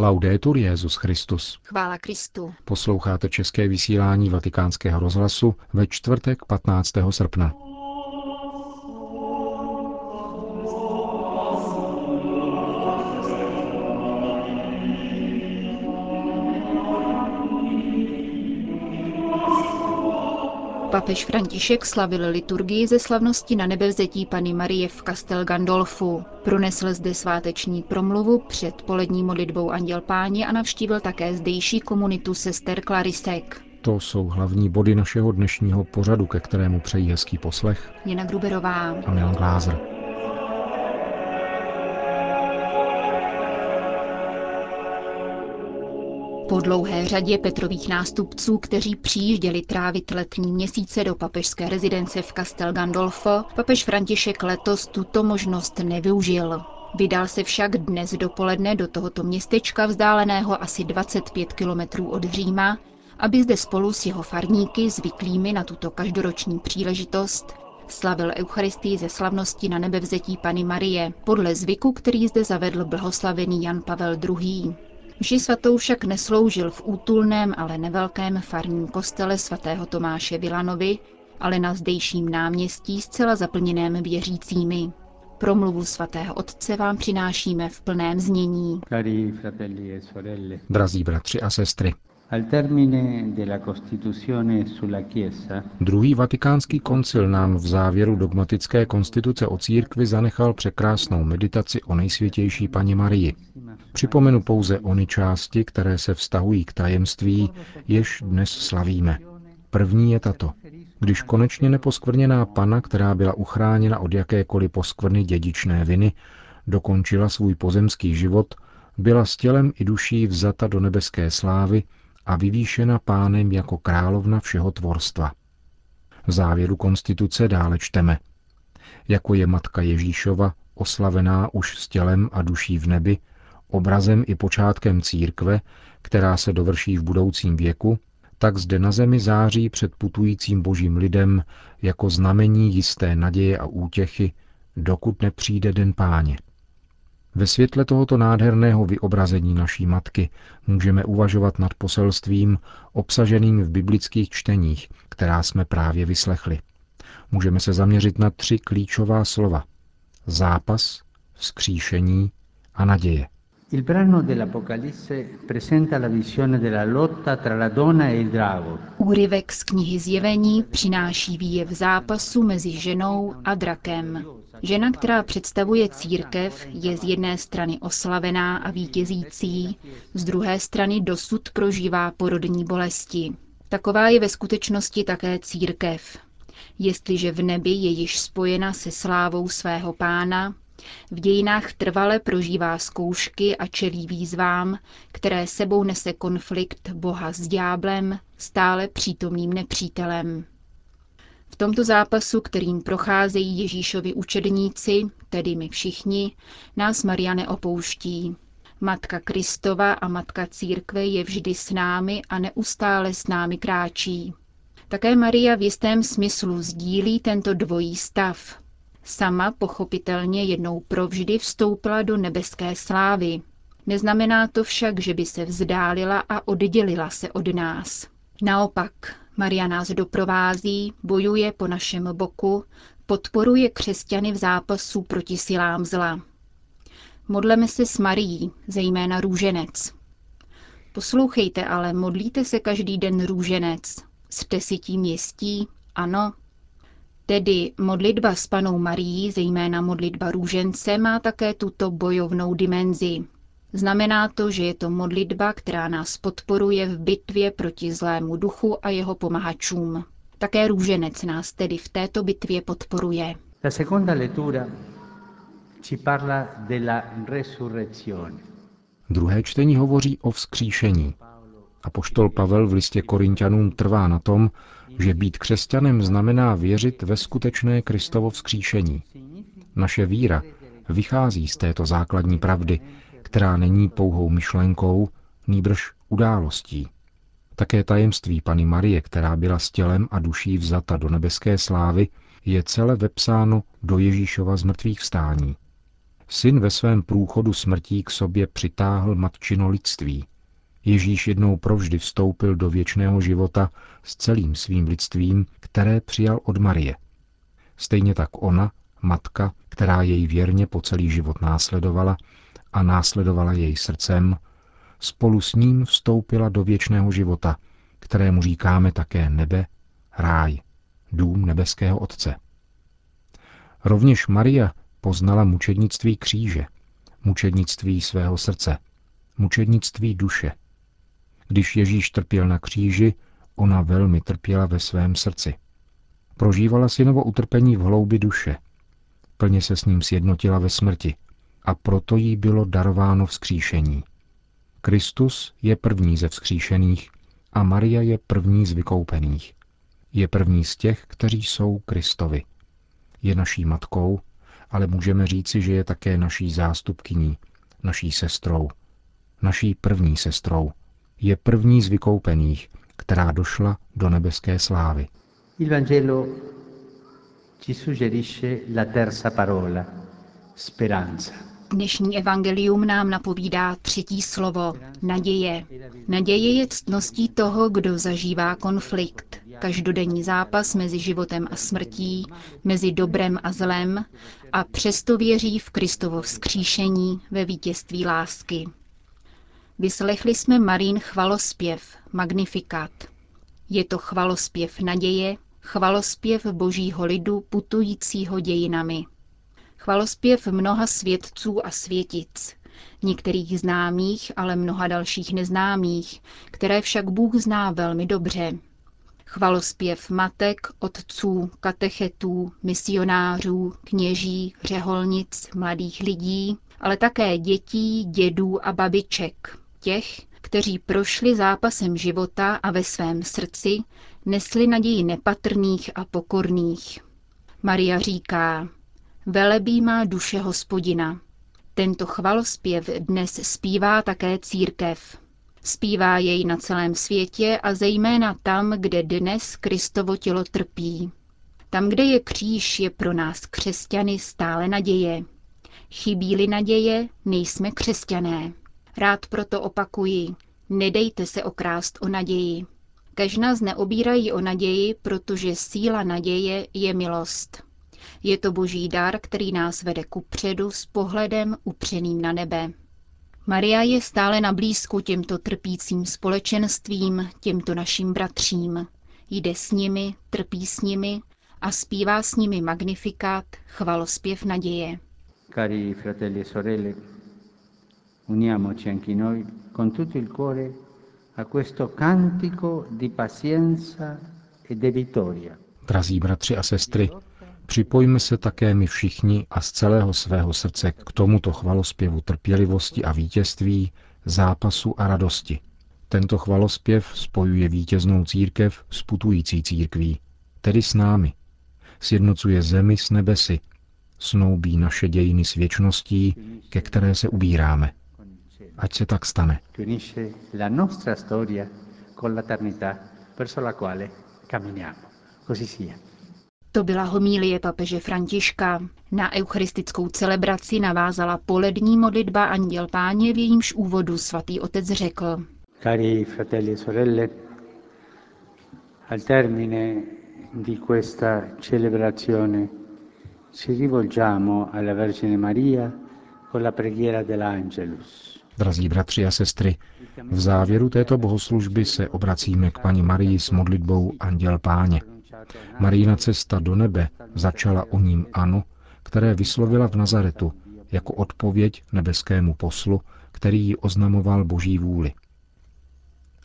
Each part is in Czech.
Laudetur Jezus Christus. Chvála Kristu. Posloucháte české vysílání Vatikánského rozhlasu ve čtvrtek 15. srpna. Papež František slavil liturgii ze slavnosti na nebevzetí Pany Marie v Castel Gandolfu. Pronesl zde sváteční promluvu před polední modlitbou Anděl Páně a navštívil také zdejší komunitu sester Klarisek. To jsou hlavní body našeho dnešního pořadu, ke kterému přejí hezký poslech. Jana Gruberová a Milan Glázer. Po dlouhé řadě Petrových nástupců, kteří přijížděli trávit letní měsíce do papežské rezidence v Castel Gandolfo, papež František letos tuto možnost nevyužil. Vydal se však dnes dopoledne do tohoto městečka vzdáleného asi 25 kilometrů od Říma, aby zde spolu s jeho farníky, zvyklými na tuto každoroční příležitost, slavil Eucharistii ze slavnosti na nebevzetí Pany Marie, podle zvyku, který zde zavedl blahoslavený Jan Pavel II. Vši svatou však nesloužil v útulném, ale nevelkém farním kostele svatého Tomáše Vilanovi, ale na zdejším náměstí zcela zaplněném věřícími. Promluvu svatého otce vám přinášíme v plném znění. E Drazí bratři a sestry, Druhý vatikánský koncil nám v závěru dogmatické konstituce o církvi zanechal překrásnou meditaci o nejsvětější paní Marii. Připomenu pouze ony části, které se vztahují k tajemství, jež dnes slavíme. První je tato. Když konečně neposkvrněná pana, která byla uchráněna od jakékoliv poskvrny dědičné viny, dokončila svůj pozemský život, byla s tělem i duší vzata do nebeské slávy a vyvýšena pánem jako královna všeho tvorstva. V závěru konstituce dále čteme. Jako je matka Ježíšova, oslavená už s tělem a duší v nebi, obrazem i počátkem církve, která se dovrší v budoucím věku, tak zde na zemi září před putujícím božím lidem jako znamení jisté naděje a útěchy, dokud nepřijde den páně. Ve světle tohoto nádherného vyobrazení naší matky můžeme uvažovat nad poselstvím obsaženým v biblických čteních, která jsme právě vyslechli. Můžeme se zaměřit na tři klíčová slova. Zápas, vzkříšení a naděje. Il brano dell'Apocalisse presenta la visione della lotta tra la donna e il drago. Úryvek z knihy Zjevení přináší výjev zápasu mezi ženou a drakem. Žena, která představuje církev, je z jedné strany oslavená a vítězící, z druhé strany dosud prožívá porodní bolesti. Taková je ve skutečnosti také církev. Jestliže v nebi je již spojena se slávou svého pána, v dějinách trvale prožívá zkoušky a čelí výzvám, které sebou nese konflikt Boha s dňáblem, stále přítomným nepřítelem. V tomto zápasu, kterým procházejí Ježíšovi učedníci, tedy my všichni, nás Maria neopouští. Matka Kristova a Matka Církve je vždy s námi a neustále s námi kráčí. Také Maria v jistém smyslu sdílí tento dvojí stav, Sama pochopitelně jednou provždy vstoupila do nebeské slávy. Neznamená to však, že by se vzdálila a oddělila se od nás. Naopak, Maria nás doprovází, bojuje po našem boku, podporuje křesťany v zápasu proti silám zla. Modleme se s Marií, zejména růženec. Poslouchejte ale, modlíte se každý den růženec. Jste si tím jistí? Ano, Tedy modlitba s panou Marií, zejména modlitba růžence, má také tuto bojovnou dimenzi. Znamená to, že je to modlitba, která nás podporuje v bitvě proti zlému duchu a jeho pomahačům. Také růženec nás tedy v této bitvě podporuje. La seconda lettura ci parla della resurrezione. Druhé čtení hovoří o vzkříšení. A poštol Pavel v listě Korintianům trvá na tom, že být křesťanem znamená věřit ve skutečné Kristovo vzkříšení. Naše víra vychází z této základní pravdy, která není pouhou myšlenkou, nýbrž událostí. Také tajemství Pany Marie, která byla s tělem a duší vzata do nebeské slávy, je celé vepsáno do Ježíšova zmrtvých vstání. Syn ve svém průchodu smrtí k sobě přitáhl matčino lidství. Ježíš jednou provždy vstoupil do věčného života s celým svým lidstvím, které přijal od Marie. Stejně tak ona, matka, která jej věrně po celý život následovala a následovala jej srdcem, spolu s ním vstoupila do věčného života, kterému říkáme také nebe, ráj, dům nebeského Otce. Rovněž Maria poznala mučednictví kříže, mučednictví svého srdce, mučednictví duše. Když Ježíš trpěl na kříži, ona velmi trpěla ve svém srdci. Prožívala synovo utrpení v hloubi duše. Plně se s ním sjednotila ve smrti a proto jí bylo darováno vzkříšení. Kristus je první ze vzkříšených a Maria je první z vykoupených. Je první z těch, kteří jsou Kristovi. Je naší matkou, ale můžeme říci, že je také naší zástupkyní, naší sestrou, naší první sestrou. Je první z vykoupených, která došla do nebeské slávy. Il Vangelo ci suggerisce la terza parola, speranza. Dnešní evangelium nám napovídá třetí slovo – naděje. Naděje je ctností toho, kdo zažívá konflikt, každodenní zápas mezi životem a smrtí, mezi dobrem a zlem a přesto věří v Kristovo vzkříšení ve vítězství lásky. Vyslechli jsme Marín chvalospěv, magnifikat. Je to chvalospěv naděje, chvalospěv božího lidu putujícího dějinami. Chvalospěv mnoha svědců a světic, některých známých, ale mnoha dalších neznámých, které však Bůh zná velmi dobře. Chvalospěv matek, otců, katechetů, misionářů, kněží, řeholnic, mladých lidí, ale také dětí, dědů a babiček, těch, kteří prošli zápasem života a ve svém srdci nesli naději nepatrných a pokorných. Maria říká, velebí má duše hospodina. Tento chvalospěv dnes zpívá také církev. Zpívá jej na celém světě a zejména tam, kde dnes Kristovo tělo trpí. Tam, kde je kříž, je pro nás křesťany stále naděje. Chybí-li naděje, nejsme křesťané. Rád proto opakuji, nedejte se okrást o naději. Kež nás neobírají o naději, protože síla naděje je milost. Je to boží dar, který nás vede ku předu s pohledem upřeným na nebe. Maria je stále na blízku těmto trpícím společenstvím, těmto našim bratřím. Jde s nimi, trpí s nimi a zpívá s nimi magnifikát, chvalospěv naděje. Cari fratelli e sorelle, uniamoci anche noi con tutto il cuore a questo cantico di pazienza e di vittoria. Drazí bratři a sestry, připojme se také my všichni a z celého svého srdce k tomuto chvalospěvu trpělivosti a vítězství, zápasu a radosti. Tento chvalospěv spojuje vítěznou církev s putující církví, tedy s námi. Sjednocuje zemi s nebesy, snoubí naše dějiny s věčností, ke které se ubíráme. Ať se tak stane. To byla homílie papeže Františka. Na eucharistickou celebraci navázala polední modlitba Anděl Páně, v jejímž úvodu svatý otec řekl. Cari fratelli e sorelle, al termine di questa celebrazione ci rivolgiamo alla Vergine Maria con la preghiera dell'Angelus. Drazí bratři a sestry, v závěru této bohoslužby se obracíme k paní Marii s modlitbou Anděl Páně. Marína cesta do nebe začala o ním ano, které vyslovila v Nazaretu jako odpověď nebeskému poslu, který ji oznamoval boží vůli.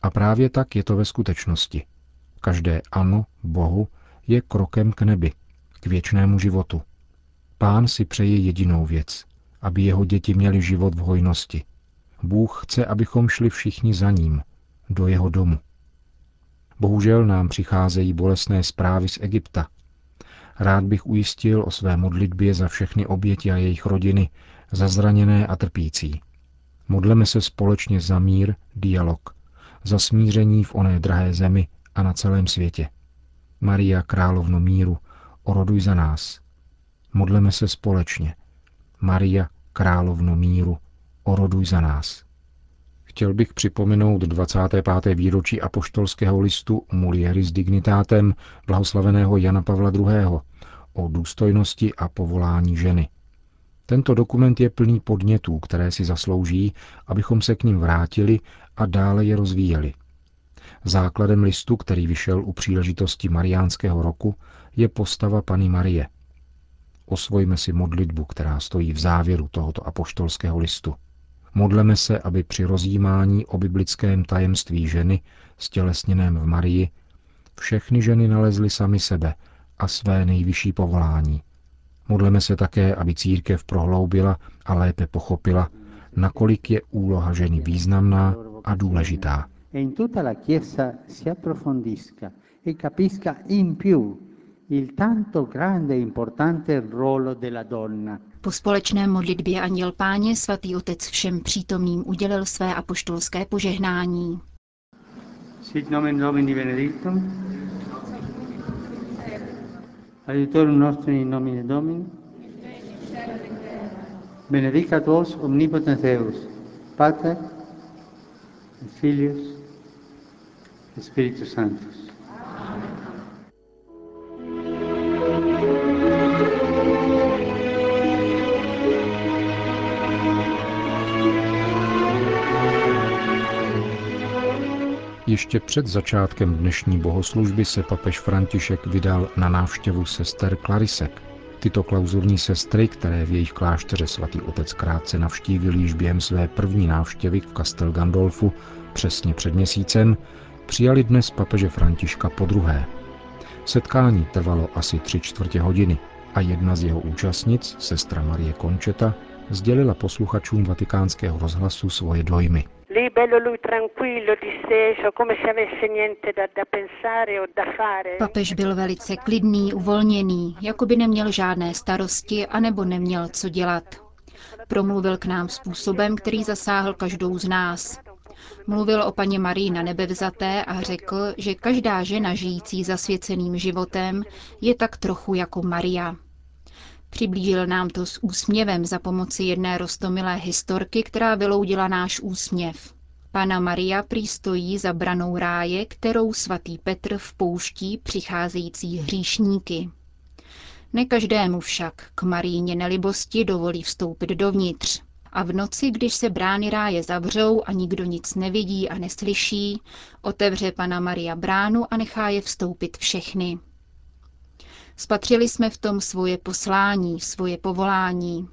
A právě tak je to ve skutečnosti. Každé ano Bohu je krokem k nebi, k věčnému životu. Pán si přeje jedinou věc, aby jeho děti měli život v hojnosti, Bůh chce, abychom šli všichni za ním, do jeho domu. Bohužel nám přicházejí bolestné zprávy z Egypta. Rád bych ujistil o své modlitbě za všechny oběti a jejich rodiny, za zraněné a trpící. Modleme se společně za mír, dialog, za smíření v oné drahé zemi a na celém světě. Maria, královno míru, oroduj za nás. Modleme se společně. Maria, královno míru, oroduj za nás. Chtěl bych připomenout 25. výročí apoštolského listu Mulieris Dignitatem blahoslaveného Jana Pavla II. o důstojnosti a povolání ženy. Tento dokument je plný podnětů, které si zaslouží, abychom se k ním vrátili a dále je rozvíjeli. Základem listu, který vyšel u příležitosti Mariánského roku, je postava Pany Marie. Osvojme si modlitbu, která stojí v závěru tohoto apoštolského listu. Modleme se, aby při rozjímání o biblickém tajemství ženy, stělesněném v Marii, všechny ženy nalezly sami sebe a své nejvyšší povolání. Modleme se také, aby církev prohloubila a lépe pochopila, nakolik je úloha ženy významná a důležitá. E il tanto grande e importante ruolo della donna. Po společné modlitbě Anděl Páně svatý otec všem přítomným udělil své apoštolské požehnání. Sit nomen Domini benedictum. Adiutorum nostrum in nomine Domini. Benedicat vos omnipotens Deus, Pater, Filius, Spiritus Sanctus. Ještě před začátkem dnešní bohoslužby se papež František vydal na návštěvu sester Klarisek. Tyto klauzurní sestry, které v jejich klášteře svatý otec krátce navštívil již během své první návštěvy v Castel Gandolfu přesně před měsícem, přijali dnes papeže Františka po druhé. Setkání trvalo asi tři čtvrtě hodiny a jedna z jeho účastnic, sestra Marie Končeta, sdělila posluchačům vatikánského rozhlasu svoje dojmy. Lì bello lui tranquillo, disteso, come se avesse niente da, da pensare o da fare. Papež byl velice klidný, uvolněný, jako by neměl žádné starosti anebo neměl co dělat. Promluvil k nám způsobem, který zasáhl každou z nás. Mluvil o paně Marii na nebevzaté a řekl, že každá žena žijící zasvěceným životem je tak trochu jako Maria. Přiblížil nám to s úsměvem za pomoci jedné rostomilé historky, která vyloudila náš úsměv. Pana Maria prý stojí za branou ráje, kterou svatý Petr vpouští přicházející hříšníky. Ne každému však k Maríně nelibosti dovolí vstoupit dovnitř. A v noci, když se brány ráje zavřou a nikdo nic nevidí a neslyší, otevře pana Maria bránu a nechá je vstoupit všechny. Spatřili jsme v tom svoje poslání, svoje povolání.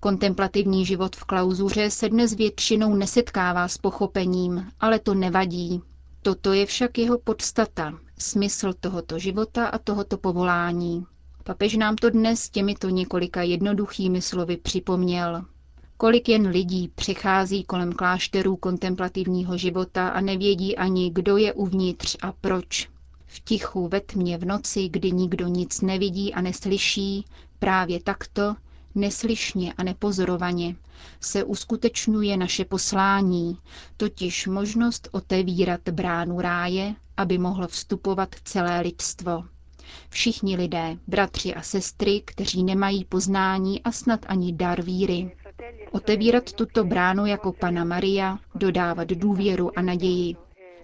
Kontemplativní život v klauzuře se dnes většinou nesetkává s pochopením, ale to nevadí. Toto je však jeho podstata, smysl tohoto života a tohoto povolání. Papež nám to dnes těmito několika jednoduchými slovy připomněl. Kolik jen lidí přechází kolem klášterů kontemplativního života a nevědí ani, kdo je uvnitř a proč. V tichu, ve tmě, v noci, kdy nikdo nic nevidí a neslyší, právě takto, neslyšně a nepozorovaně, se uskutečňuje naše poslání, totiž možnost otevírat bránu ráje, aby mohlo vstupovat celé lidstvo. Všichni lidé, bratři a sestry, kteří nemají poznání a snad ani dar víry. Otevírat tuto bránu jako Pana Maria, dodávat důvěru a naději.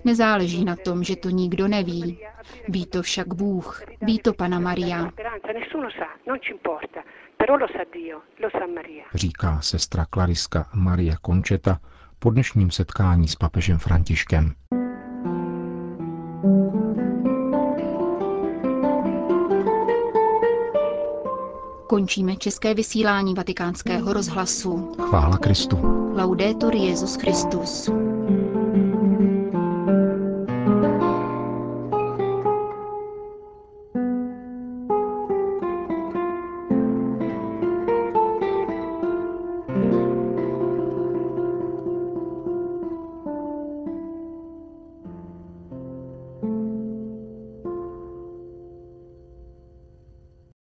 Nezáleží na tom, že to nikdo neví. Ví to však Bůh, ví to Pana Maria. Říká sestra Klariska Maria Končeta po dnešním setkání s papežem Františkem. Končíme české vysílání vatikánského rozhlasu. Chvála Kristu. Laudetur Jezus Christus.